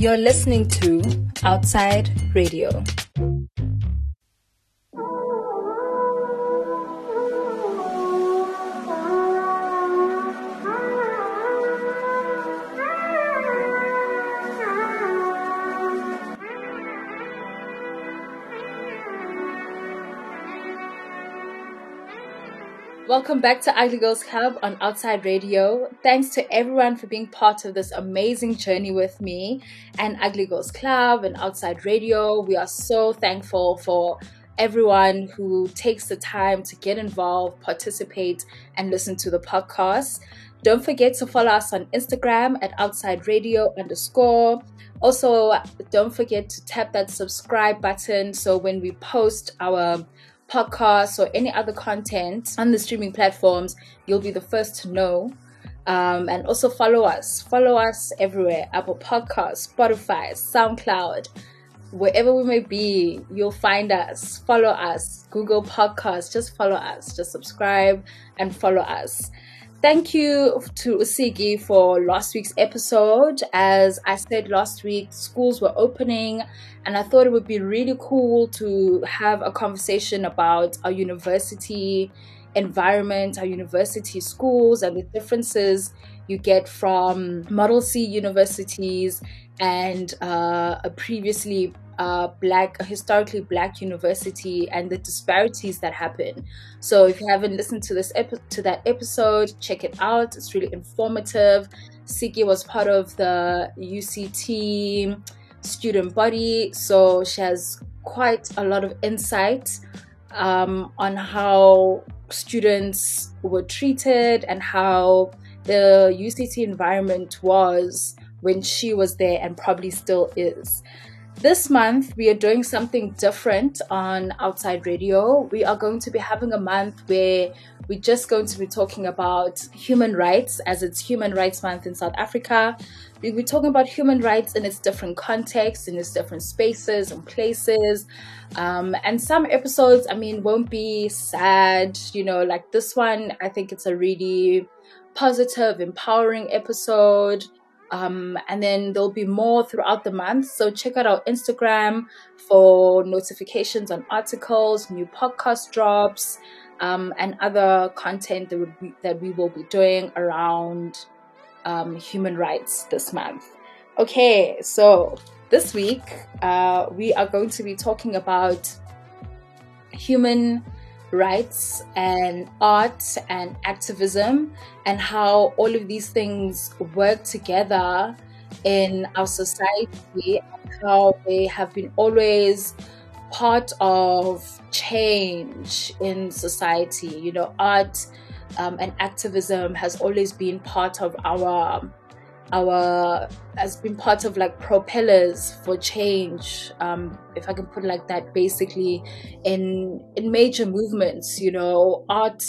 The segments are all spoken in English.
You're listening to Outside Radio. Welcome back to Ugly Girls Club on Outside Radio. Thanks to everyone for being part of this amazing journey with me and Ugly Girls Club and Outside Radio. We are so thankful for everyone who takes the time to get involved, participate, and listen to the podcast. Don't forget to follow us on Instagram at outside radio underscore. Also, don't forget to tap that subscribe button so when we post our podcasts or any other content on the streaming platforms, you'll be the first to know. Um, and also follow us. Follow us everywhere Apple Podcasts, Spotify, SoundCloud, wherever we may be, you'll find us. Follow us. Google Podcasts, just follow us. Just subscribe and follow us. Thank you to Usigi for last week's episode. As I said last week, schools were opening, and I thought it would be really cool to have a conversation about our university environment, our university schools, and the differences you get from Model C universities and uh, a previously uh, black, historically black university, and the disparities that happen. So, if you haven't listened to this epi- to that episode, check it out. It's really informative. Siki was part of the UCT student body, so she has quite a lot of insight um, on how students were treated and how the UCT environment was when she was there and probably still is. This month, we are doing something different on Outside Radio. We are going to be having a month where we're just going to be talking about human rights, as it's Human Rights Month in South Africa. We'll be talking about human rights in its different contexts, in its different spaces and places. Um, and some episodes, I mean, won't be sad, you know, like this one, I think it's a really positive, empowering episode. Um, and then there'll be more throughout the month. So check out our Instagram for notifications on articles, new podcast drops, um, and other content that, be, that we will be doing around um, human rights this month. Okay, so this week uh, we are going to be talking about human rights and art and activism and how all of these things work together in our society and how they have been always part of change in society. You know art um, and activism has always been part of our our has been part of like propellers for change um, if i can put it like that basically in in major movements you know art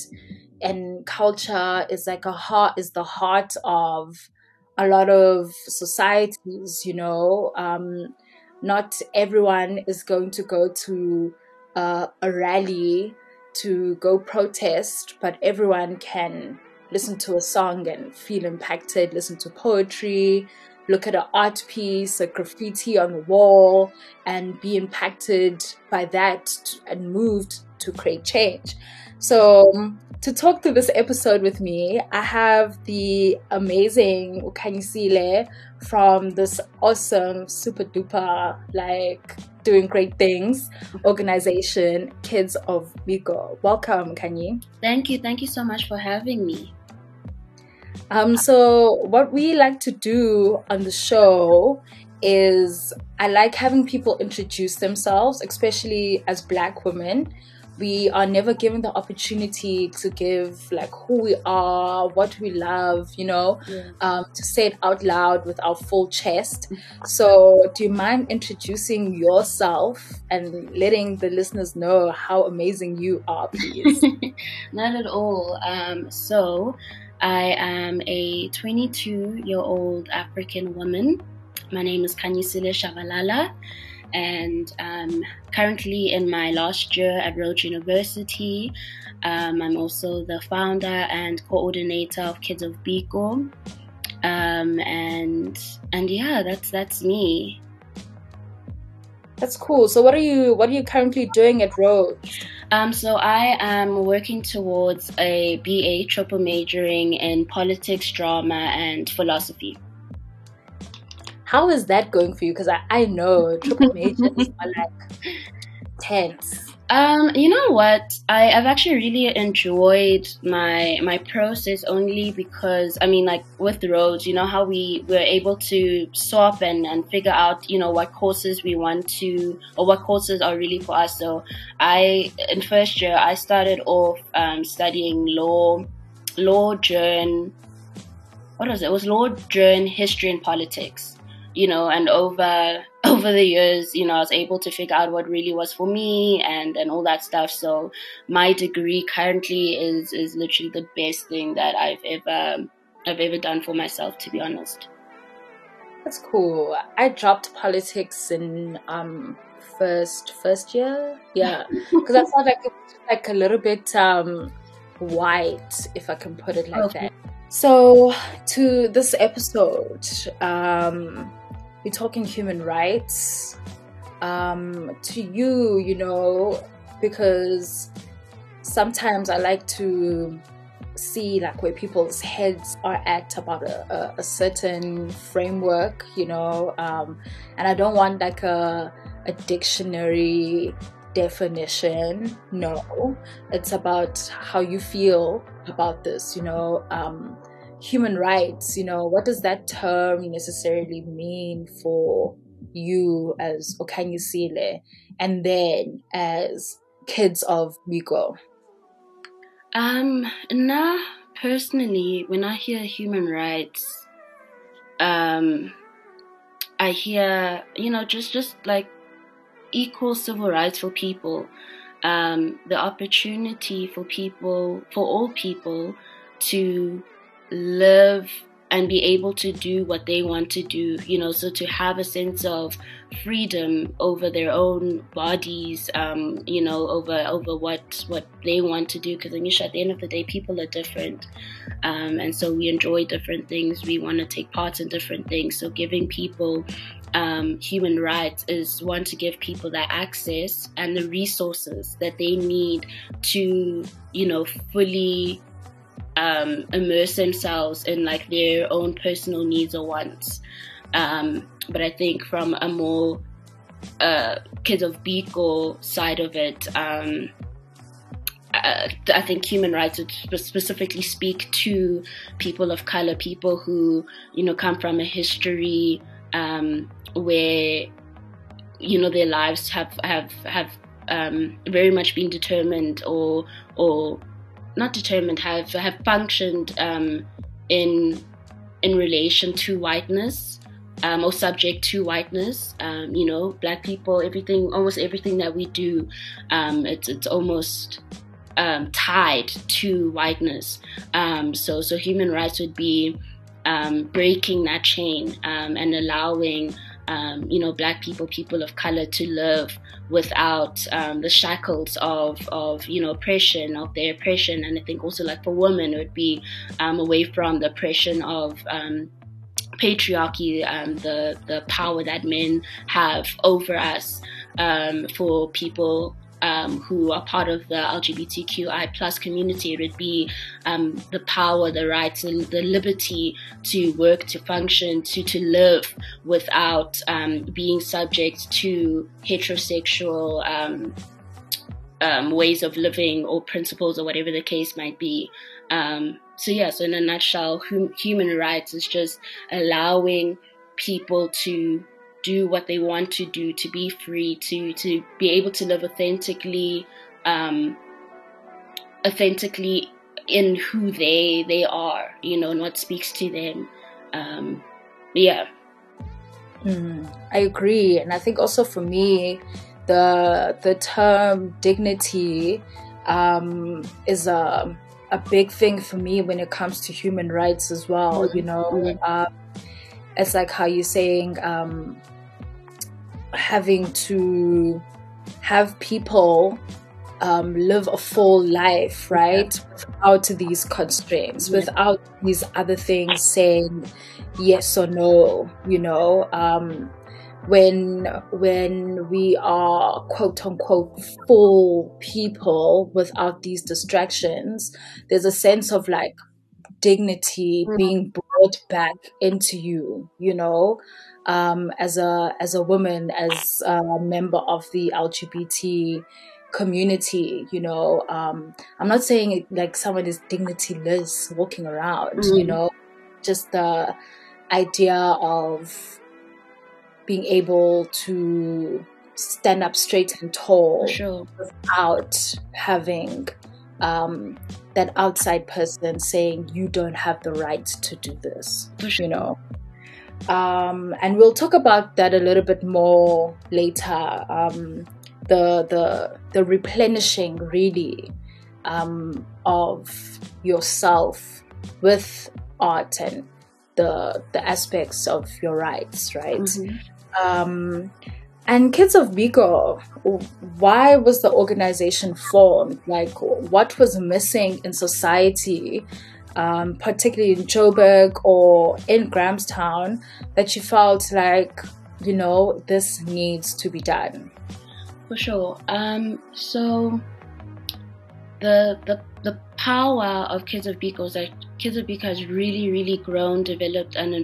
and culture is like a heart is the heart of a lot of societies you know um, not everyone is going to go to uh, a rally to go protest but everyone can listen to a song and feel impacted, listen to poetry, look at an art piece, a graffiti on the wall, and be impacted by that and moved to create change. So, to talk through this episode with me, I have the amazing uKhanyisile from this awesome, super duper, like doing great things organization, Kidz of Biko. Welcome, Khanyi. Thank you. Thank you so much for having me. Um, so what we like to do on the show is I like having people introduce themselves, especially as black women. We are never given the opportunity to give like who we are, what we love, you know, yeah. um, to say it out loud with our full chest. So, do you mind introducing yourself and letting the listeners know how amazing you are, please? Not at all. Um, so, I am a 22 year old African woman. My name is Khanyisile Tshabalala, and I'm currently in my last year at Rhodes University. Um, I'm also the founder and coordinator of Kidz of Biko. Um, and and yeah, that's that's me. That's cool. So what are you what are you currently doing at Rhodes? Um, so I am working towards a BA triple majoring in politics, drama, and philosophy. How is that going for you? Because I, I know triple majors are like tense. Um, you know what? I, have actually really enjoyed my my process only because I mean like with Rhodes, you know how we were able to swap and, and figure out, you know, what courses we want to or what courses are really for us. So I in first year I started off um, studying law, law journal what was it? It was law journal history and politics you know, and over over the years, you know, I was able to figure out what really was for me and and all that stuff. So my degree currently is is literally the best thing that I've ever I've ever done for myself, to be honest. That's cool. I dropped politics in um first first year, yeah, because I felt like it was like a little bit um white, if I can put it like okay. that. So to this episode, um, we're talking human rights um, to you, you know, because sometimes I like to see like where people's heads are at about a, a, certain framework, you know, um, and I don't want like a, a dictionary definition. No, it's about how you feel about this, you know. Um, human rights, you know, what does that term necessarily mean for you as uKhanyisile and then as kidz of Biko? Um, nah, personally, when I hear human rights, um, I hear, you know, just, just like equal civil rights for people, um, the opportunity for people, for all people to live and be able to do what they want to do, you know, so to have a sense of freedom over their own bodies, um, you know, over over what what they want to do. Because Anisha, at the end of the day, people are different, um, and so we enjoy different things. We want to take part in different things. So giving people um, human rights is one to give people that access and the resources that they need to, you know, fully um, immerse themselves in like their own personal needs or wants. Um, but I think from a more uh, kidz of Biko side of it, um, uh, I think human rights would specifically speak to people of color, people who you know come from a history um, where you know their lives have have have um, very much been determined or or not determined have have functioned um, in in relation to whiteness um, or subject to whiteness. Um, you know, black people, everything, almost everything that we do, um, it's it's almost um, tied to whiteness. Um, so so human rights would be breaking that chain and allowing um, you know, black people, people of color to live without um, the shackles of, of, you know, oppression, of their oppression. And I think also like for women, it would be um, away from the oppression of um, patriarchy, um, the, the power that men have over us. Um, for people um, who are part of the LGBTQI plus community. It would be um, the power, the rights, the, the, liberty to work, to function, to to live without um, being subject to heterosexual. Um, um, ways of living or principles or whatever the case might be. Um, so yeah, so in a nutshell, hum- human rights is just allowing people to do what they want to do, to be free, to to be able to live authentically, um, authentically in who they they are, you know, and what speaks to them. Um, yeah. Mm, I agree, and I think also for me, the the term dignity um, is a a big thing for me when it comes to human rights as well. Mm-hmm. You know, mm-hmm. uh, it's like how you're saying um, having to have people um, live a full life, right? Yeah. Without these constraints, yeah. without these other things saying yes or no, you know. Um, when when we are quote unquote full people without these distractions, there's a sense of like dignity mm-hmm. being brought back into you, you know, um, as a as a woman, as a member of the LGBT community you know um i'm not saying it like someone is dignityless walking around mm-hmm. you know just the idea of being able to stand up straight and tall sure. without having um, that outside person saying you don't have the right to do this you know um, and we'll talk about that a little bit more later um, the the the replenishing really um, of yourself with art and the the aspects of your rights, right? Mm-hmm. And Kidz of Biko, why was the organization formed? Like, what was missing in society, um, particularly in Joburg or in Grahamstown, that you felt like, you know, this needs to be done? for sure. Um, so the the the power of Kidz of Biko is that Kidz of Biko has really, really grown, developed, and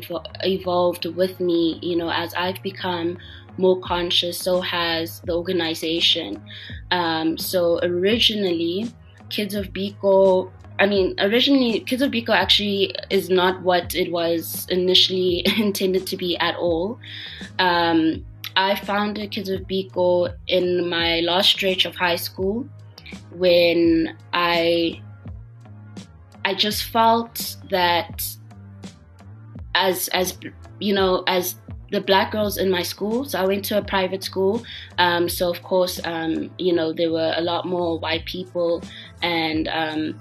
evolved with me. You know, as I've become more conscious, so has the organization. Um, so originally, Kidz of Biko I mean, originally, Kidz of Biko actually is not what it was initially intended to be at all. Um, I founded Kidz of Biko in my last stretch of high school when I I just felt that as as you know as the black girls in my school so i went to a private school um, so of course um, you know there were a lot more white people and um,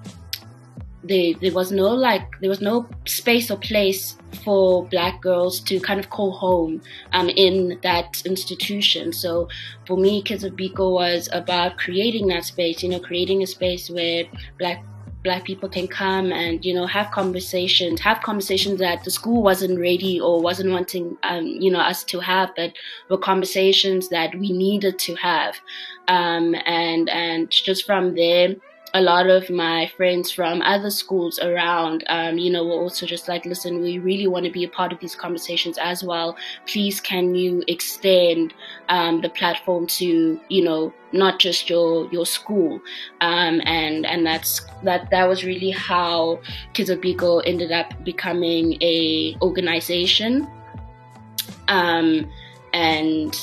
there, there was no like there was no space or place for black girls to kind of call home um, in that institution. So for me, Kidz of Biko was about creating that space, you know, creating a space where black black people can come and you know have conversations have conversations that the school wasn't ready or wasn't wanting um, you know us to have but were conversations that we needed to have. Um, and and just from there a lot of my friends from other schools around, um, you know, were also just like, listen, we really want to be a part of these conversations as well. Please, can you extend um, the platform to, you know, not just your your school, um, and and that's that that was really how Kidz of Biko ended up becoming a organization, um, and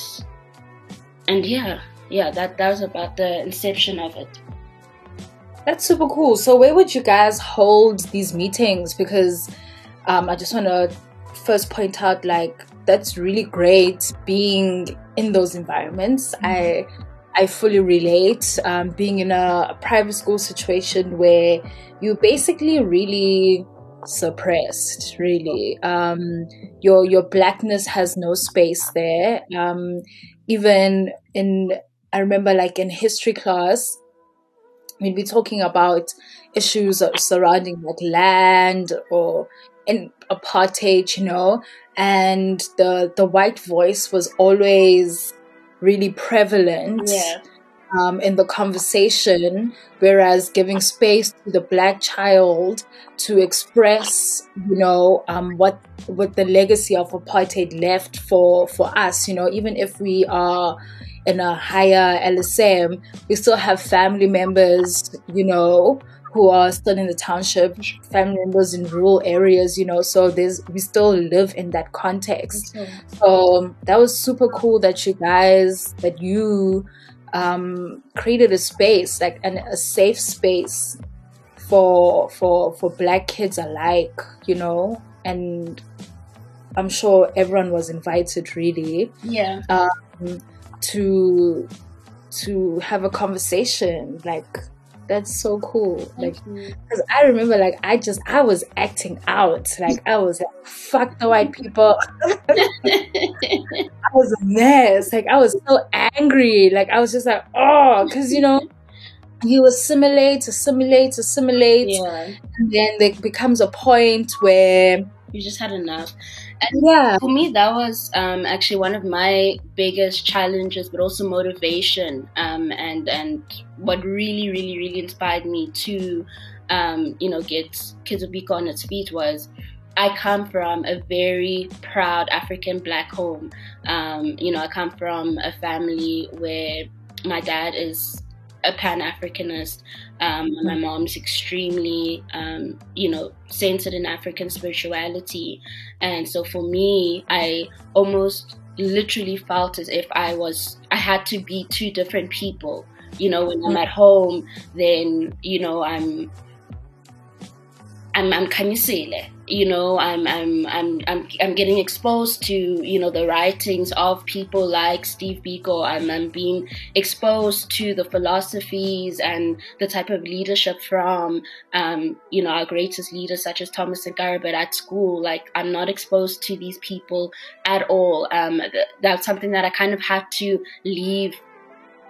and yeah, yeah, that that was about the inception of it. That's super cool. So, where would you guys hold these meetings? Because um, I just want to first point out, like, that's really great being in those environments. Mm-hmm. I I fully relate. Um, being in a, a, private school situation where you basically really suppressed. Really, um, your your blackness has no space there. Um, even in I remember, like in history class, we'd be talking about issues surrounding like land or in apartheid, you know, and the the white voice was always really prevalent. Yeah. Um, in the conversation, whereas giving space to the black child to express, you know, um, what what the legacy of apartheid left for for us, you know, even if we are in a higher LSM, we still have family members, you know, who are still in the township, family members in rural areas, you know, so there's we still live in that context. Okay. So that was super cool that you guys that you um, created a space, like an, a safe space for for for black kids alike, you know, and I'm sure everyone was invited really. Yeah. Um, to to have a conversation. Like that's so cool. Like because i remember like i just i was acting out. Like i was like fuck the white people. I was a mess. Like i was so angry. Like i was just like oh because you know you assimilate, assimilate, assimilate, Yeah. and then there becomes a point where You just had enough. And yeah, for me, that was um, actually one of my biggest challenges, but also motivation, um, and and what really, really, really inspired me to, um, you know, get Kidz of Biko on its feet was. I come from a very proud African black home. Um, you know, I come from a family where my dad is a Pan Africanist. Um, my mom's extremely, um, you know, centered in African spirituality. And so for me, I almost literally felt as if I was, I had to be two different people. You know, when I'm at home, then, you know, I'm, I'm, I'm Khanyisile you know? I'm, I'm i'm i'm i'm getting exposed to you know the writings of people like steve biko. I'm, I'm being exposed to the philosophies and the type of leadership from um, you know our greatest leaders such as thomas sankara but at school. Like i'm not exposed to these people at all. Um, th- that's something that i kind of had to leave.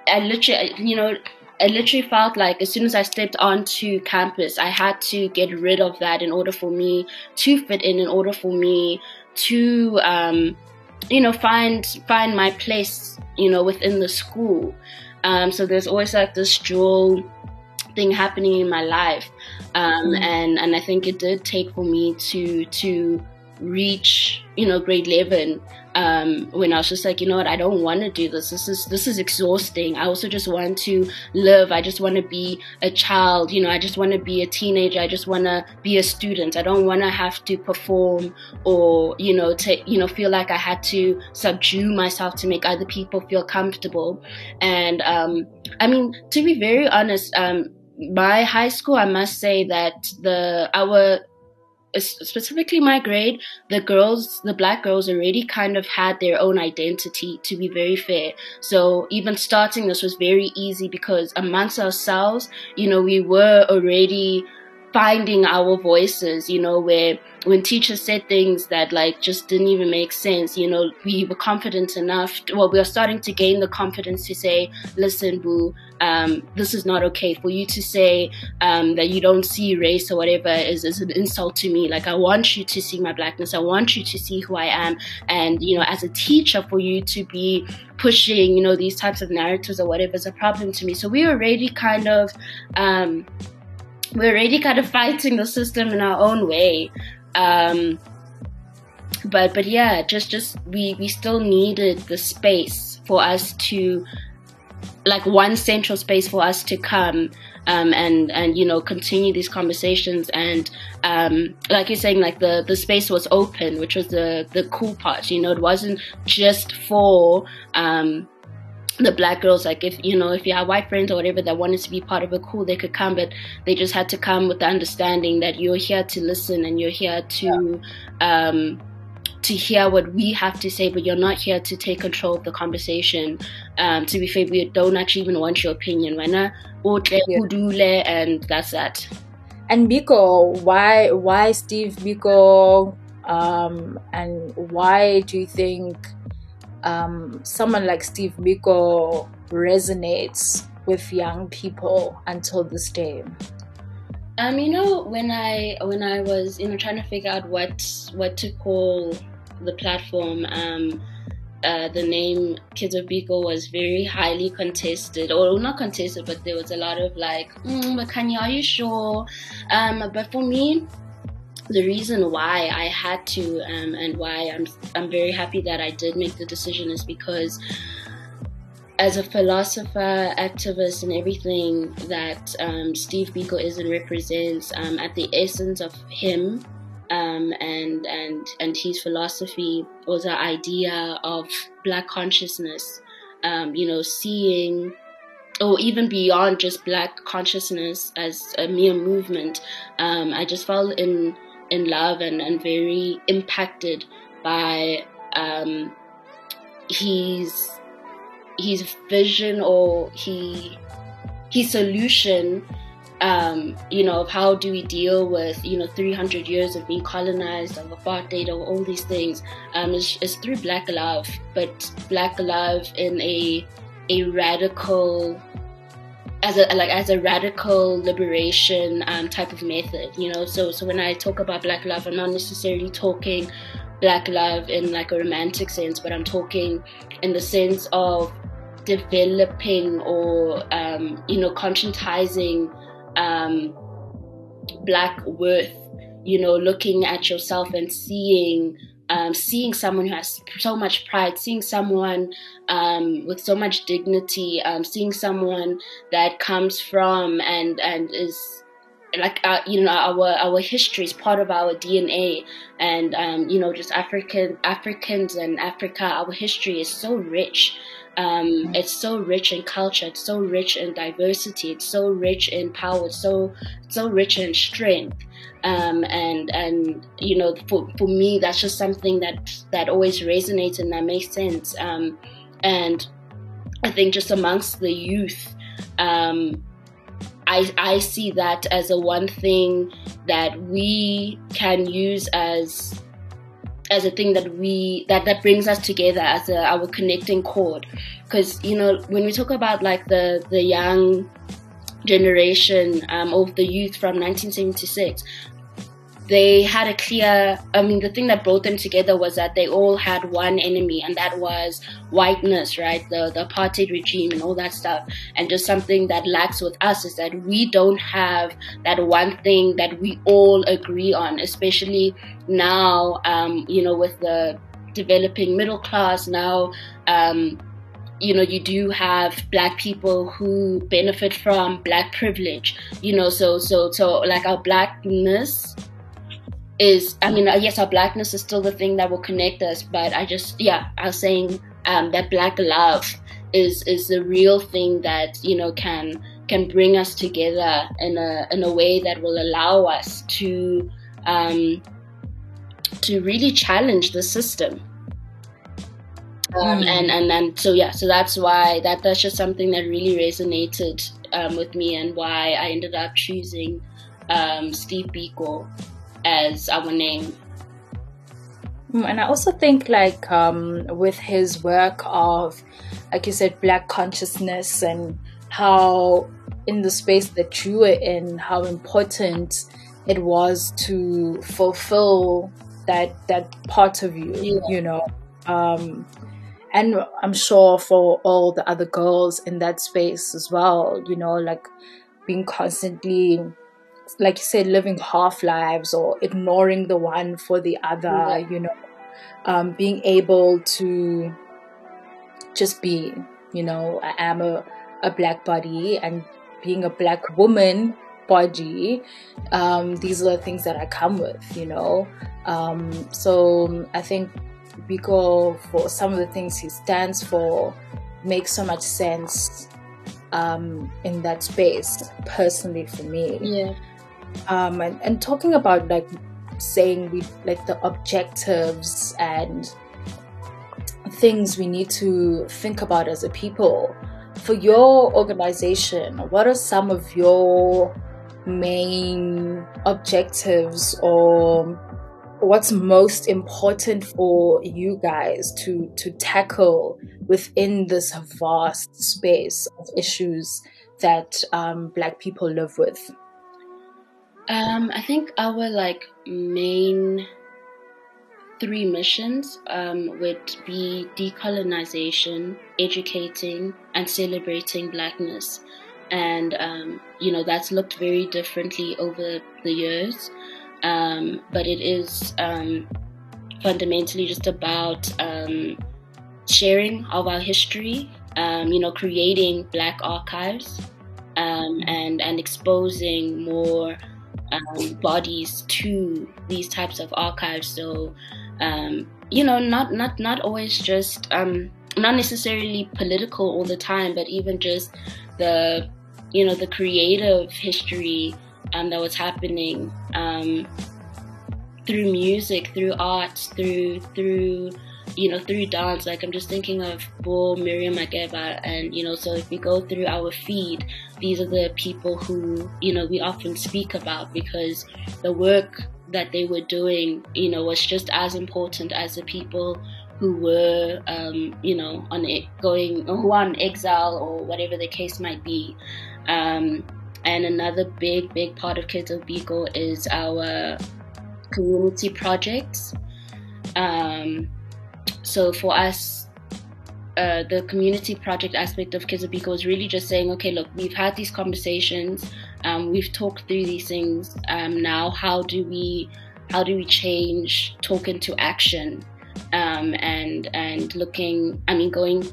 I literally you know I literally felt like as soon as I stepped onto campus, I had to get rid of that in order for me to fit in, in order for me to, um, you know, find find my place, you know, within the school. Um, so there's always like this dual thing happening in my life, um, mm-hmm. and and I think it did take for me to to reach you know grade 11 um, when I was just like, you know what, I don't want to do this. This is this is exhausting. I also just want to live. I just want to be a child. You know, I just want to be a teenager. I just want to be a student. I don't want to have to perform or you know to you know feel like I had to subdue myself to make other people feel comfortable. And um, I mean, to be very honest, um, my high school, I must say that the our specifically my grade, the girls, the black girls already kind of had their own identity, to be very fair. So even starting this was very easy because amongst ourselves, you know, we were already finding our voices, you know, where when teachers said things that like just didn't even make sense, you know, we were confident enough. To, well, we are starting to gain the confidence to say, "Listen, boo, um, this is not okay." For you to say um, that you don't see race or whatever is, is an insult to me. Like I want you to see my blackness. I want you to see who I am. And you know, as a teacher, for you to be pushing, you know, these types of narratives or whatever is a problem to me. So we already kind of. Um, we're already kind of fighting the system in our own way. Um, but but yeah, just just we we still needed the space for us to like one central space for us to come um, and and you know continue these conversations. And um, like you're saying like the the space was open which was the the cool part you know it wasn't just for um, the black girls like if you know if you have white friends or whatever that wanted to be part of it cool they could come but they just had to come with the understanding that you're here to listen and you're here to yeah. um to hear what we have to say but you're not here to take control of the conversation um to be fair we don't actually even want your opinion right yeah. and that's that and biko why why steve biko um and why do you think um, someone like Steve Biko resonates with young people until this day? Um, you know, when I when I was you know trying to figure out what what to call the platform, um, uh, the name Kidz of Biko was very highly contested, or not contested, but there was a lot of like, mm, but Khanyi, are you sure? Um, but for me, the reason why I had to um, and why I'm I'm very happy that I did make the decision is because as a philosopher, activist, and everything that um, Steve Biko is and represents, um, at the essence of him um, and and and his philosophy was the idea of black consciousness. Um, you know, seeing or even beyond just black consciousness as a mere movement. Um, I just felt in in love and, and very impacted by um, his his vision or he his solution um, you know, of how do we deal with, you know, 300 years of being colonized, of apartheid, of all these things, um, is, is through Black love, but Black love in a a radical as a like as a radical liberation um, type of method, you know. So so when I talk about black love, I'm not necessarily talking black love in like a romantic sense, but I'm talking in the sense of developing or um, you know conscientizing um, black worth. You know, looking at yourself and seeing um, seeing someone who has so much pride, seeing someone um, with so much dignity, um, seeing someone that comes from and and is like uh, you know our our history is part of our DNA, and um, you know just African Africans and Africa, our history is so rich. Um, it's so rich in culture. It's so rich in diversity. It's so rich in power. It's so so rich in strength. Um, and and you know for, for me that's just something that that always resonates and that makes sense um, and I think just amongst the youth um, I, I see that as a one thing that we can use as as a thing that we that that brings us together as a, our connecting cord because you know when we talk about like the the young generation um, of the youth from 1976 they had a clear i mean the thing that brought them together was that they all had one enemy and that was whiteness right? The, the apartheid regime and all that stuff. And just something that lacks with us is that we don't have that one thing that we all agree on especially now um, you know with the developing middle class now um, you know you do have black people who benefit from black privilege you know so so so like our blackness is I mean yes our blackness is still the thing that will connect us but I just yeah I was saying um, that black love is is the real thing that you know can can bring us together in a in a way that will allow us to um, to really challenge the system um, mm. and and then so yeah so that's why that that's just something that really resonated um, with me and why I ended up choosing um, Steve Biko as our name. Mm, and I also think, like, um, with his work of, like you said, black consciousness and how in the space that you were in, how important it was to fulfill that that part of you, yeah. you know. Um, and I'm sure for all the other girls in that space as well, you know, like being constantly like you said, living half lives or ignoring the one for the other, yeah. you know, um, being able to just be, you know, I am a, a black body and being a black woman body, um, these are the things that I come with, you know. Um, so I think Biko, for some of the things he stands for, makes so much sense um, in that space, personally for me. Yeah um, and, and talking about like saying we like the objectives and things we need to think about as a people. For your organization what are some of your main objectives or what's most important for you guys to to tackle within this vast space of issues that um, black people live with um, I think our like main three missions um, would be decolonization, educating, and celebrating blackness. And um, you know that's looked very differently over the years, um, but it is um, fundamentally just about um, sharing of our history. Um, you know, creating black archives and and exposing more um, bodies to these types of archives. So, um, you know, not not not always just um, not necessarily political all the time, but even just the you know the creative history um, that was happening um, through music, through art, through through you know, through dance, like I'm just thinking of Bo Miriam Makeba, and you know, so if we go through our feed, these are the people who you know we often speak about because the work that they were doing, you know, was just as important as the people who were, um, you know, on it going who are on exile or whatever the case might be. Um, and another big, big part of Kidz of Biko is our community projects. Um, so for us, uh, the community project aspect of Kidz of Biko is really just saying, okay, look, we've had these conversations, um, we've talked through these things. Um, now, how do we how do we change talk into action um, and and looking i mean going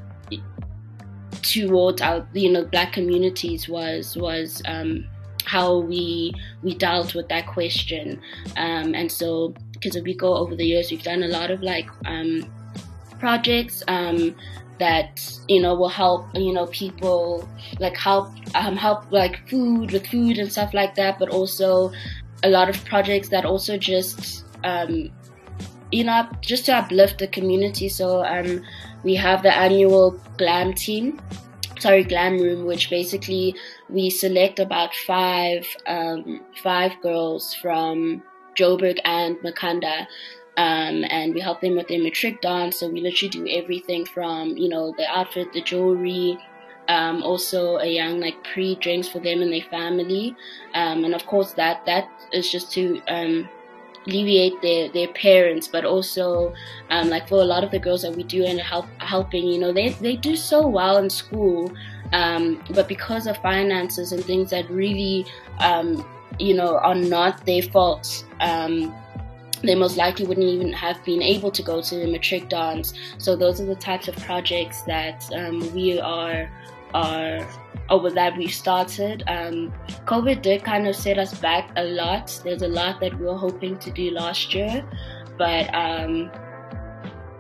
towards our you know black communities was was um, how we we dealt with that question um, and so go over the years we've done a lot of like um, projects um, that you know will help you know people like help um, help like food with food and stuff like that but also a lot of projects that also just um, you know just to uplift the community. So um, we have the annual glam team sorry glam room which basically we select about five um, five girls from joburg and makhanda um, and we help them with their matric dance. So we literally do everything from you know the outfit the jewelry um, also a young like pre drinks for them and their family, um, and of course that that is just to um, alleviate their their parents, but also um, like for a lot of the girls that we do and help helping, you know, they they do so well in school, um, but because of finances and things that really um, you know are not their fault they most likely wouldn't even have been able to go to the matric dance. So those are the types of projects that um, we are are over that we started. Um, COVID did kind of set us back a lot. There's a lot that we were hoping to do last year, but um,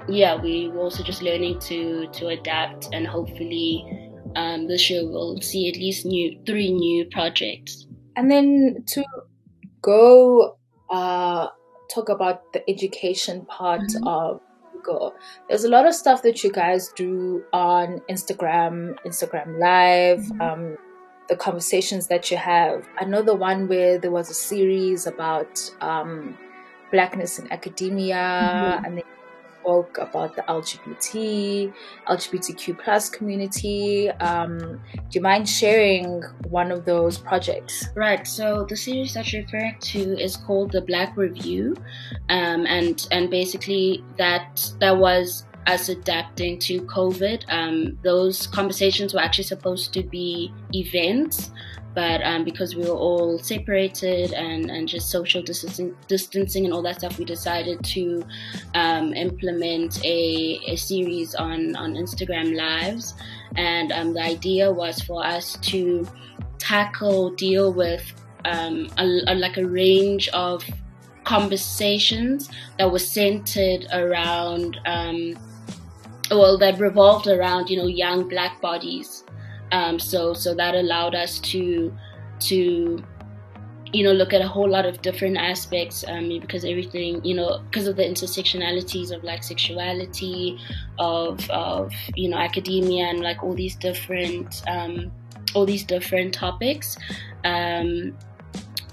yeah, we were also just learning to to adapt, and hopefully um, this year we'll see at least new three new projects. And then to go uh, talk about the education part mm-hmm. of go. There's a lot of stuff that you guys do on Instagram, Instagram Live, mm-hmm. um, the conversations that you have. I know the one where there was a series about um, blackness in academia, mm-hmm. and then spoke about the LGBT, LGBTQ plus community. Um, do you mind sharing one of those projects? Right. So the series that you're referring to is called the Black Review, um, and and basically that that was us adapting to COVID. Um, those conversations were actually supposed to be events but um, because we were all separated and, and just social distancing, distancing and all that stuff, we decided to um, implement a, a series on, on Instagram Lives. And um, the idea was for us to tackle, deal with um, a, a, like a range of conversations that were centered around, um, well, that revolved around, you know, young black bodies um, so so that allowed us to to you know look at a whole lot of different aspects um, because everything you know because of the intersectionalities of like sexuality of of you know academia and like all these different um, all these different topics. Um,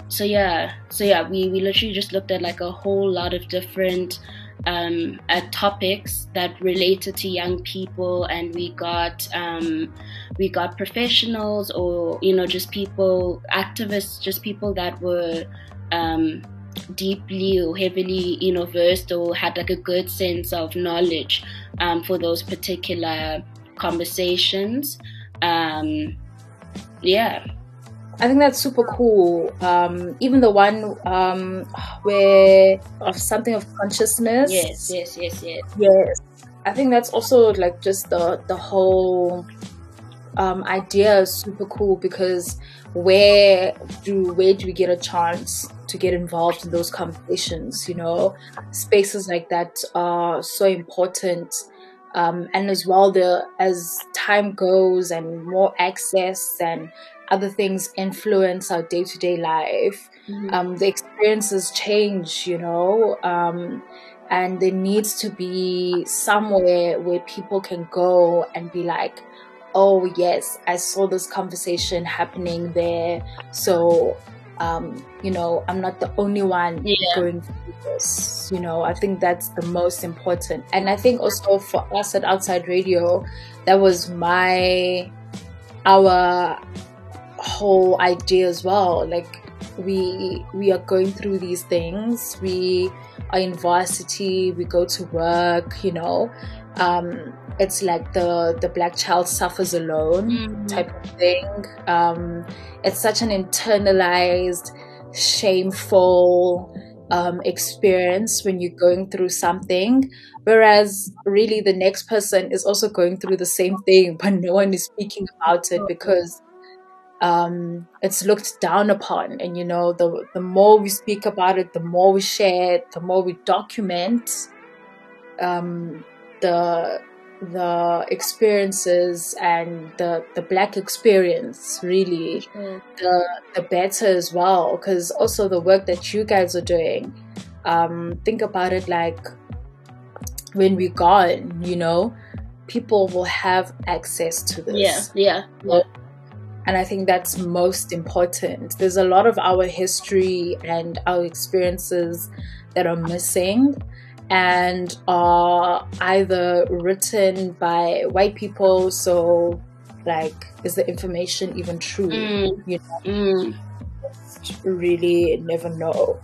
so yeah so yeah we we literally just looked at like a whole lot of different um, at topics that related to young people, and we got um, we got professionals or you know just people, activists, just people that were um, deeply or heavily you know versed or had like a good sense of knowledge um, for those particular conversations. Um, yeah. I think that's super cool. Um, even the one um, where of something of consciousness. Yes, yes, yes, yes. Yes. I think that's also like just the the whole um, idea is super cool because where do where do we get a chance to get involved in those conversations? You know, spaces like that are so important. Um, and as well, the as time goes and more access and other things influence our day to day life. Mm-hmm. Um, the experiences change, you know, um, and there needs to be somewhere where people can go and be like, oh, yes, I saw this conversation happening there. So um, you know, I'm not the only one Yeah. going through this. You know, I think that's the most important. And I think also for us at Outside Radio, that was my, our whole idea as well. Like, we we are going through these things. We are in varsity. We go to work. You know, um, it's like the the black child suffers alone Mm. type of thing. Um, it's such an internalized, shameful um, experience when you're going through something. Whereas, really, the next person is also going through the same thing, but no one is speaking about it because um, it's looked down upon. And you know, the the more we speak about it, the more we share it, the more we document um, the the experiences and the the black experience really Sure. the the better as well because also the work that you guys are doing um think about it like when we're gone you know people will have access to this Yeah, yeah, and I think that's most important. There's a lot of our history and our experiences that are missing and are either written by white people. So, like, is the information even true? Mm. You know, Mm. really never know.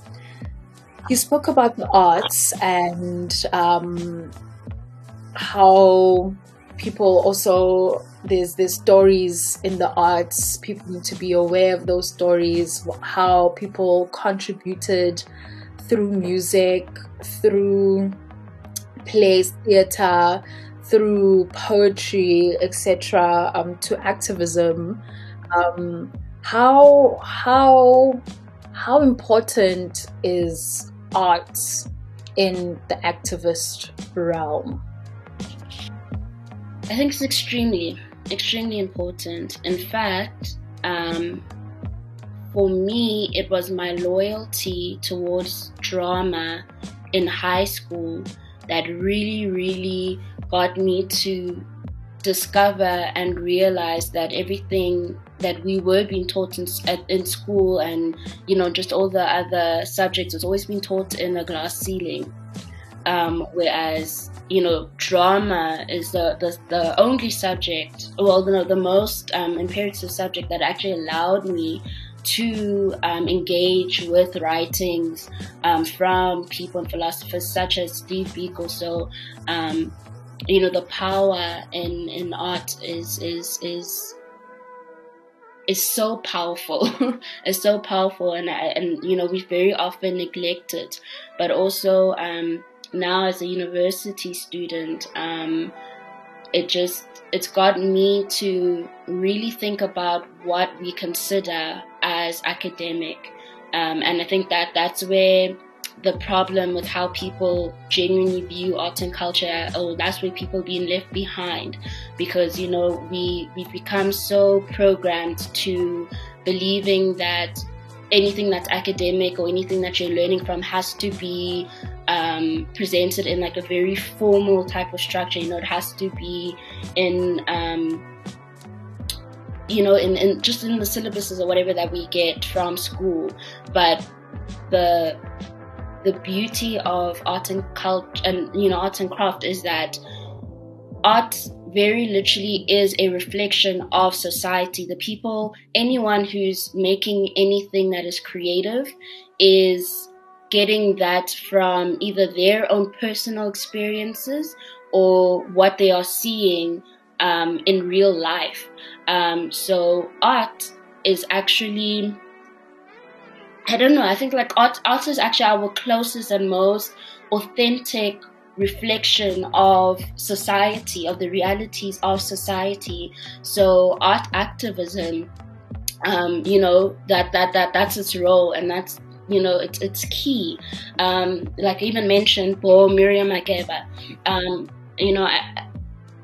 You spoke about the arts and um, how people also there's there's stories in the arts. People need to be aware of those stories. How people contributed through music, through plays, theater, through poetry, etc., um, to activism. Um, how how how important is art in the activist realm? I think it's extremely, extremely important. In fact, um, for me, it was my loyalty towards drama in high school that really, really got me to discover and realize that everything that we were being taught in, in school and you know just all the other subjects was always being taught in a glass ceiling um, whereas you know drama is the, the, the only subject well no, the most um, imperative subject that actually allowed me to um, engage with writings um, from people and philosophers such as Steve Biko. So, um, you know, the power in, in art is is is is so powerful. it's so powerful, and and you know we very often neglect it. But also um, now as a university student, um, it just it's gotten me to really think about what we consider as academic, um, and I think that that's where the problem with how people genuinely view art and culture oh that's where people being left behind. Because you know we we've become so programmed to believing that anything that's academic or anything that you're learning from has to be um, presented in like a very formal type of structure. You know it has to be in um, you know in, in just in the syllabuses or whatever that we get from school. But the the beauty of art and culture and you know art and craft is that art very literally is a reflection of society the people anyone who's making anything that is creative is getting that from either their own personal experiences or what they are seeing um, in real life um, so art is actually I don't know. I think like art, art is actually our closest and most authentic reflection of society, of the realities of society. So art activism, um, you know, that that that that's its role, and that's you know it's it's key. Um, like I even mentioned, Bo Miriam Makeba. Um, you know,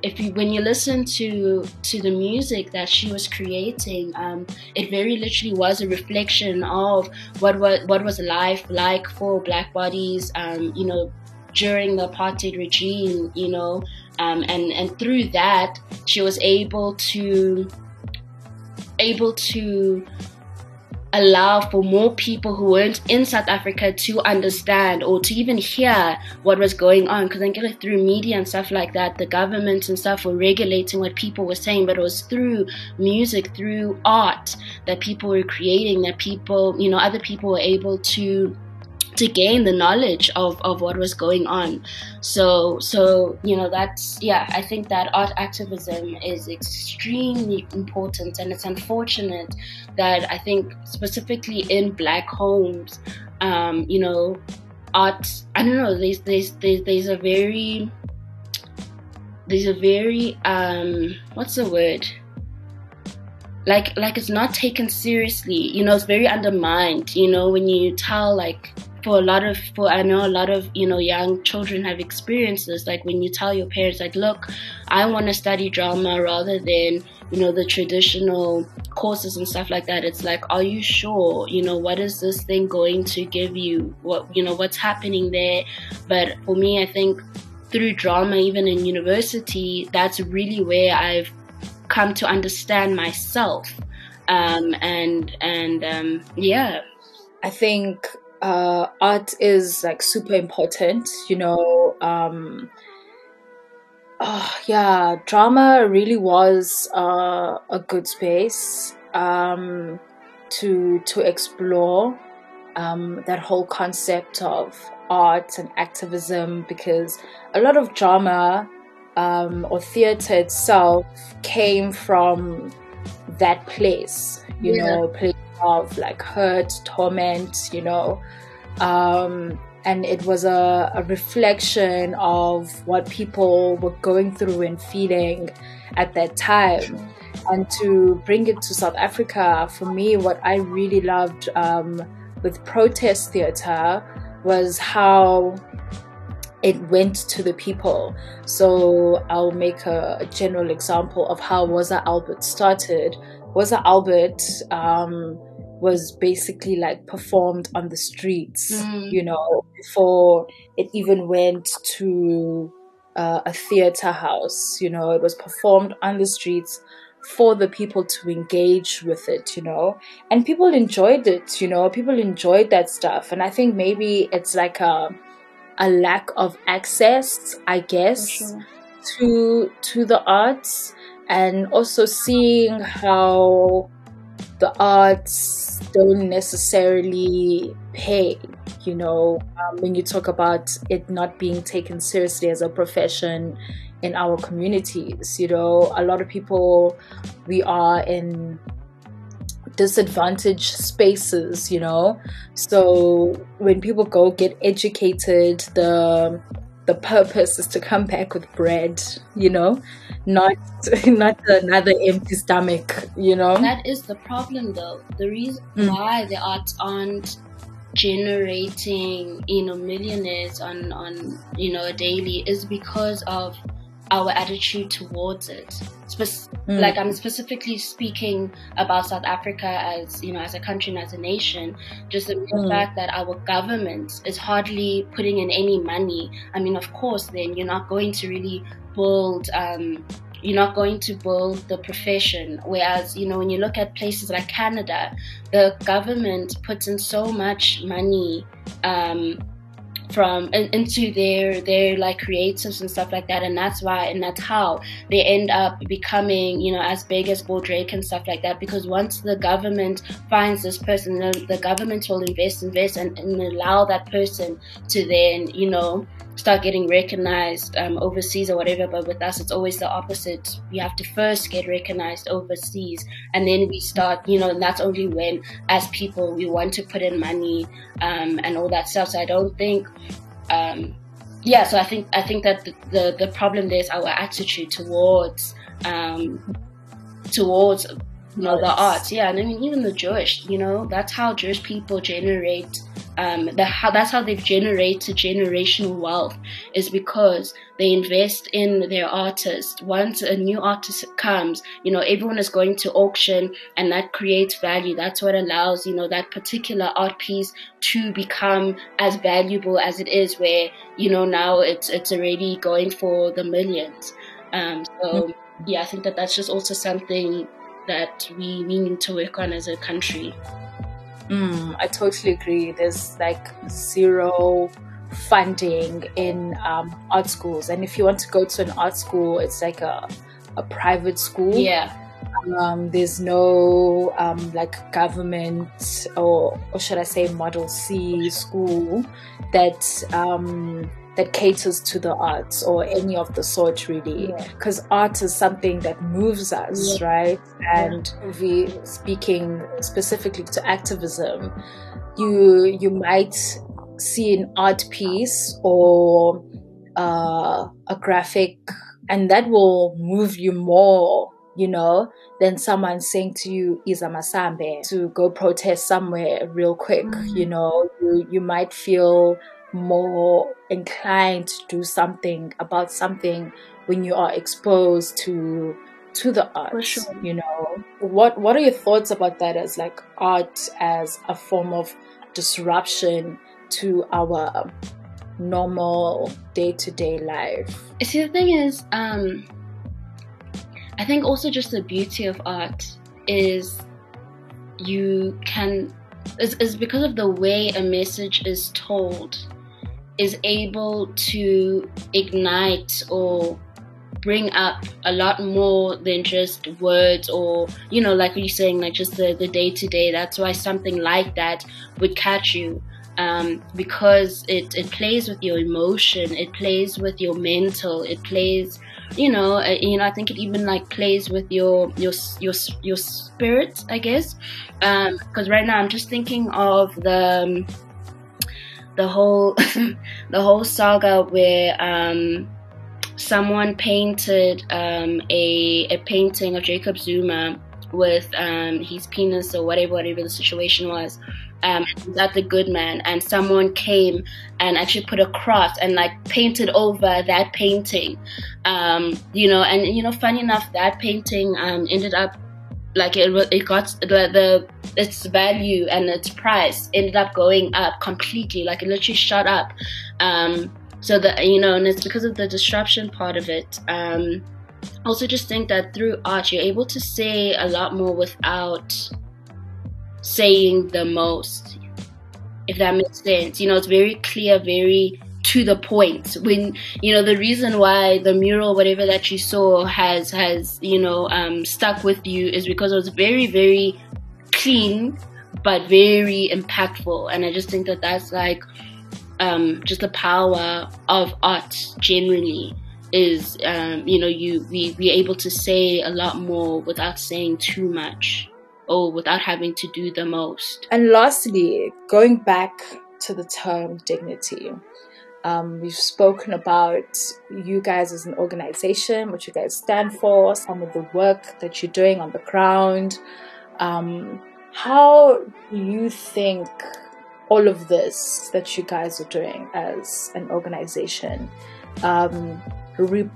if you when you listen to to the music that she was creating, um, it very literally was a reflection of what was what was life like for Black bodies, um, you know, during the apartheid regime, you know, um, and and through that she was able to able to allow for more people who weren't in South Africa to understand or to even hear what was going on. Because I get it through media and stuff like that, the government and stuff were regulating what people were saying, but it was through music, through art that people were creating, that people, you know, other people were able to to gain the knowledge of, of what was going on. So so you know that's yeah, I think that art activism is extremely important and it's unfortunate that I think specifically in black homes, um, you know, art I don't know, there's there's there's, there's a very there's a very um what's the word? like like it's not taken seriously you know it's very undermined you know when you tell like for a lot of for I know a lot of you know young children have experiences like when you tell your parents like look I want to study drama rather than you know the traditional courses and stuff like that. It's like are you sure? You know what is this thing going to give you? What you know what's happening there? But for me I think through drama even in university that's really where I've come to understand myself. Um, and and um, yeah. I think uh, art is like super important, you know. Um, oh, yeah, drama really was uh, a good space um, to to explore um, that whole concept of art and activism because a lot of drama um, or theater itself came from that place, you yeah. know, place of like hurt, torment, you know. Um, and it was a, a, reflection of what people were going through and feeling at that time. And to bring it to South Africa, for me, what I really loved um, with protest theatre was how it went to the people. So I'll make a, a general example of how Woza Albert started. Woza Albert um, was basically like performed on the streets, mm. you know, before it even went to uh, a theater house. You know, it was performed on the streets for the people to engage with it, you know, and people enjoyed it, you know, people enjoyed that stuff. And I think maybe it's like a, a lack of access, I guess, sure. to to the arts and also seeing how the arts don't necessarily pay. You know, um, when you talk about it not being taken seriously as a profession in our communities, you know, a lot of people, we are in disadvantaged spaces, you know. So when people go get educated, the the purpose is to come back with bread, you know, not not another empty stomach, you know. That is the problem, though. The reason mm. why the arts aren't generating, you know, millionaires on on you know daily is because of our attitude towards it. Spe- mm. Like I'm specifically speaking about South Africa as you know, as a country and as a nation. Just the mm. fact that our government is hardly putting in any money. I mean, of course, then you're not going to really build. Um, you're not going to build the profession. Whereas, you know, when you look at places like Canada, the government puts in so much money um, from into their their like creatives and stuff like that and that's why and that's how they end up becoming you know as big as Drake and stuff like that because once the government finds this person the government will invest invest and, and allow that person to then you know start getting recognized um, overseas or whatever. But with us, it's always the opposite. We have to first get recognized overseas, and then we start, you know, and that's only when, as people, we want to put in money um, and all that stuff. So I don't think. Um, yeah, so I think I think that the, the, the problem there is our attitude towards um, towards you know the arts. Yeah, and I mean even the Jewish, you know, that's how Jewish people generate um, the, how, that's how they've generated generational wealth is because they invest in their artist. Once a new artist comes, you know, everyone is going to auction and that creates value. That's what allows, you know, that particular art piece to become as valuable as it is where, you know, now it's, it's already going for the millions. Um, so yeah, I think that that's just also something that we, we need to work on as a country. Mm, I totally agree. There's like zero funding in um, art schools, and if you want to go to an art school, it's like a a private school. Yeah. Um, there's no um, like government or, or should I say Model C school that um, that caters to the arts or any of the sort really because yeah. art is something that moves us yeah. right and yeah. we speaking specifically to activism you you might see an art piece or uh, a graphic and that will move you more you know than someone saying to you iza masambe to go protest somewhere real quick mm-hmm. you know you you might feel more inclined to do something about something when you are exposed to to the arts sure. you know what what are your thoughts about that as like art as a form of disruption to our normal day-to-day life see the thing is um i think also just the beauty of art is you can is, is because of the way a message is told is able to ignite or bring up a lot more than just words or you know like you're saying like just the, the day-to-day. That's why something like that would catch you um, because it, it plays with your emotion it plays with your mental it plays you know uh, you know i think it even like plays with your your your, your spirit i guess. Because um, right now i'm just thinking of the um, the whole the whole saga where um, someone painted um, a a painting of Jacob Zuma with um, his penis or whatever whatever the situation was. Um, that the good man, and someone came and actually put a cross and like painted over that painting, um, you know, and you know, funny enough, that painting um, ended up like it, it got the, the its value and its price ended up going up completely like it literally shot up. Um so that you know and it's because of the disruption part of it. Um also just think that through art you're able to say a lot more without saying the most if that makes sense. You know it's very clear very to the point when you know the reason why the mural whatever that you saw has has you know um, stuck with you is because it was very very clean but very impactful. And i just think that that's like um, just the power of art generally is um, you know you we we're able to say a lot more without saying too much or without having to do the most. And lastly going back to the term dignity um, we've spoken about you guys as an organization, what you guys stand for, some of the work that you're doing on the ground. Um, how do you think all of this that you guys are doing as an organization um, re-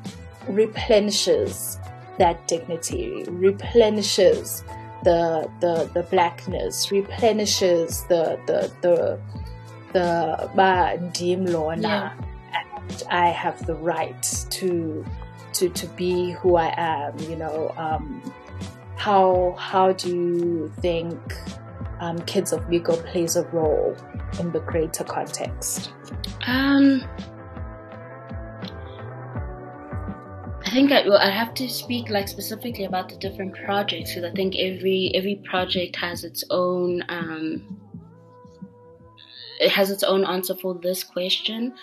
replenishes that dignity, replenishes the the the blackness, replenishes the the the the ba lona and I have the right to to to be who I am you know um, how how do you think um, kidz of Biko plays a role in the greater context? Um I think I, well, I have to speak like specifically about the different projects because I think every every project has its own um, it has its own answer for this question.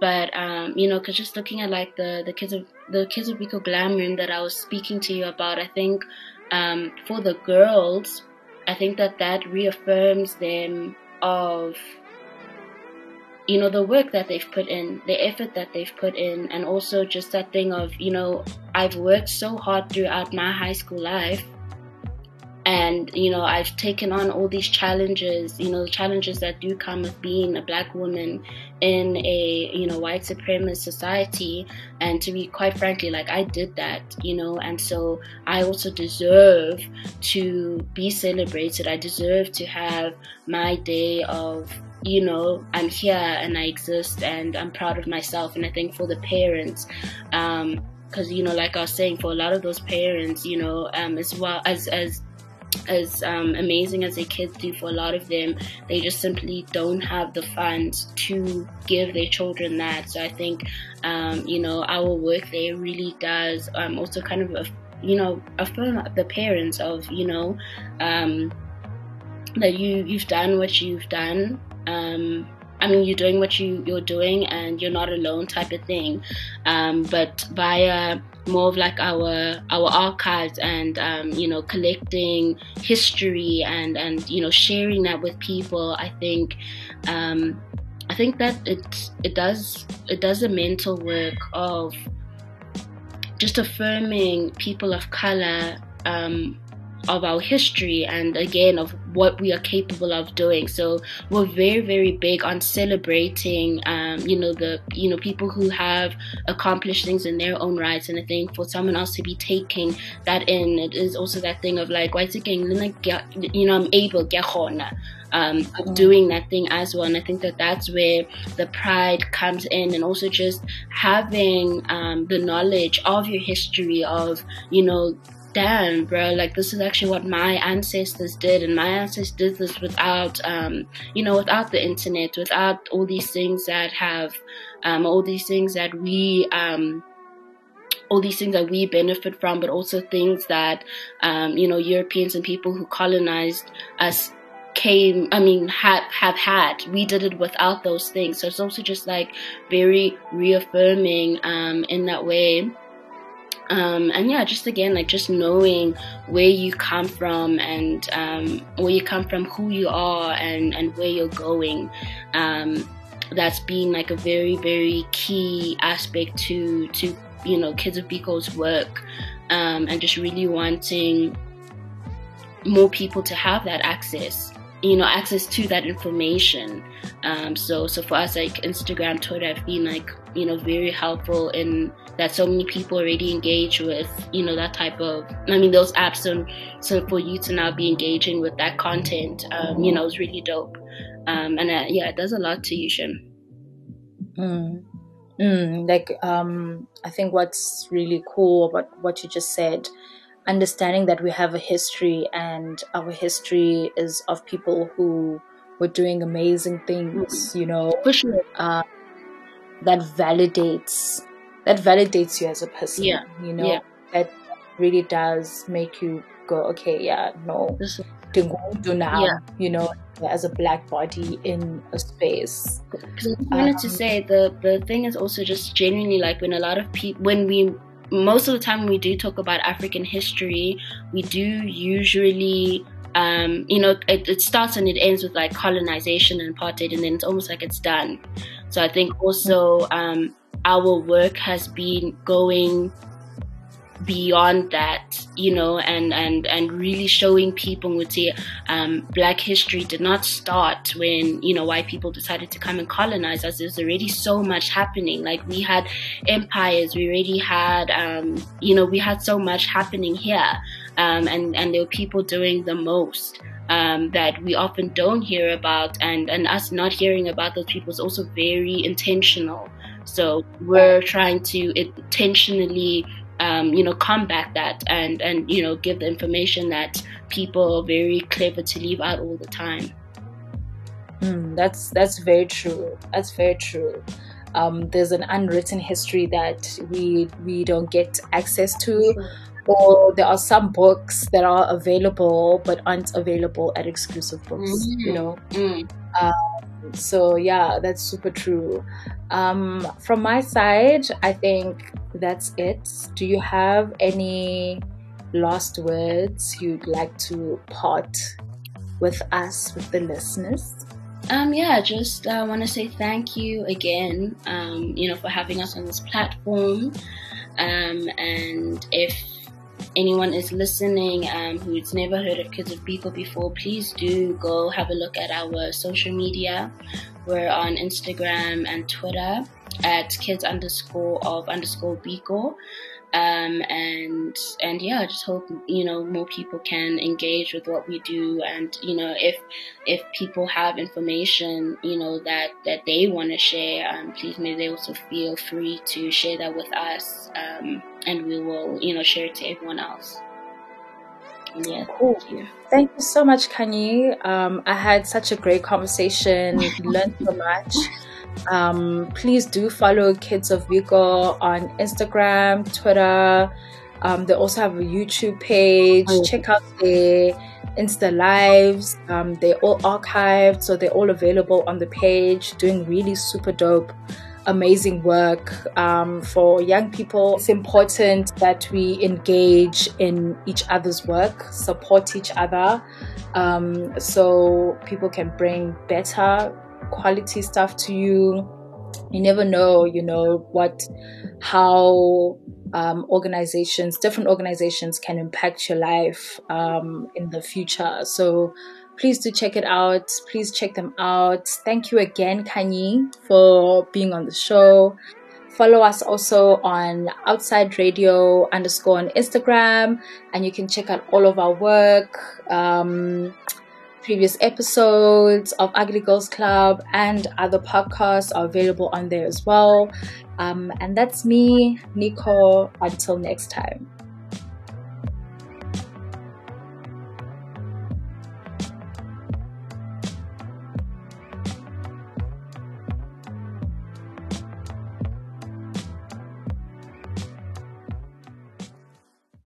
But um, you know, because just looking at like the the kids of the kidz of Biko Glam Room that I was speaking to you about, I think um, for the girls, I think that that reaffirms them of you know the work that they've put in the effort that they've put in and also just that thing of you know i've worked so hard throughout my high school life and you know i've taken on all these challenges you know the challenges that do come with being a black woman in a you know white supremacist society. And to be quite frankly like i did that you know and so i also deserve to be celebrated. I deserve to have my day of you know i'm here and i exist and i'm proud of myself. And i think for the parents um because you know like i was saying for a lot of those parents you know um as well as as as um, amazing as their kids do for a lot of them, they just simply don't have the funds to give their children that. So I think, um, you know, our work there really does um, also kind of, you know, affirm the parents of, you know, um, that you you've done what you've done. I mean, you're doing what you you're doing, and you're not alone, type of thing. Um, but via more of like our our archives and um, you know collecting history and and you know sharing that with people, I think um, I think that it it does it does a mental work of just affirming people of color um, of our history and again of what we are capable of doing. So we're very, very big on celebrating, um, you know, the you know people who have accomplished things in their own rights. And I think for someone else to be taking that in, it is also that thing of like, why is it you know, I'm able, um, doing that thing as well. And I think that that's where the pride comes in, and also just having um, the knowledge of your history, of you know damn, bro, like this is actually what my ancestors did, and my ancestors did this without, um, you know, without the internet, without all these things that have, um, all these things that we, um, all these things that we benefit from, but also things that, um, you know, Europeans and people who colonized us came i mean have have had. We did it without those things. So it's also just like very reaffirming um in that way um, and yeah, just again, like just knowing where you come from and um, where you come from, who you are, and and where you're going. Um, that's been like a very very key aspect to to you know Kidz of Biko's work, um, and just really wanting more people to have that access you know access to that information um, so so for us like instagram twitter have been like you know very helpful in that so many people already engage with you know that type of i mean those apps and so for you to now be engaging with that content um, you know is really dope um, and uh, yeah it does a lot to you Shim. Mm. Mm, like um, i think what's really cool about what you just said understanding that we have a history and our history is of people who were doing amazing things, you know, sure. Uh, that validates that validates you as a person. Yeah. You know, yeah. that really does make you go, okay, yeah, no, do now, yeah. you know, as a black body in a space. Because I wanted um, to say the the thing is also just genuinely like when a lot of people when we most of the time we do talk about African history, we do usually, um, you know, it, it, starts and it ends with like colonization and apartheid, and then it's almost like it's done. So I think also um, our work has been going beyond that, you know, and, and, and really showing people the um, black history did not start when, you know, white people decided to come and colonize us. There's already so much happening. Like we had empires, we already had, um, you know, we had so much happening here. Um, and, and there were people doing the most. Um, that we often don't hear about, and, and us not hearing about those people is also very intentional. So we're trying to intentionally um, you know, combat that and, and, you know, give the information that people are very clever to leave out all the time. Mm, that's that's very true. That's very true. Um, there's an unwritten history that we we don't get access to, or there are some books that are available but aren't available at exclusive books. Mm-hmm. You know, mm. um, so yeah, that's super true. Um, from my side, I think that's it. Do you have any last words you'd like to part with us, with the listeners? Um, yeah, just uh, want to say thank you again, um, you know, for having us on this platform. Um, and if anyone is listening um, who's never heard of Kidz of Biko before, please do go have a look at our social media. We're on Instagram and Twitter at kids underscore of underscore Biko. Um, and and yeah, I just hope you know more people can engage with what we do, and you know if if people have information you know that that they want to share, um, please may they also feel free to share that with us, um, and we will you know share it to everyone else. Yeah, Cool. thank you. Thank you so much, Khanyi. Um, I had such a great conversation, learned so much. Um, please do follow Kidz of Biko on Instagram, Twitter. Um, they also have a YouTube page. Oh. Check out their Insta lives. Um, they're all archived, so they're all available on the page, doing really super dope, amazing work um, for young people. It's important that we engage in each other's work, support each other, um, so people can bring better quality stuff to you. You never know, you know, what, how um, organizations, different organizations can impact your life um, in the future. So please do check it out. Please check them out. Thank you again, Khanyi, for being on the show. Follow us also on Outside Radio underscore on Instagram, and you can check out all of our work. Um, previous episodes of Ugly Girls Club and other podcasts are available on there as well. Um, and that's me, Nikho. Until next time.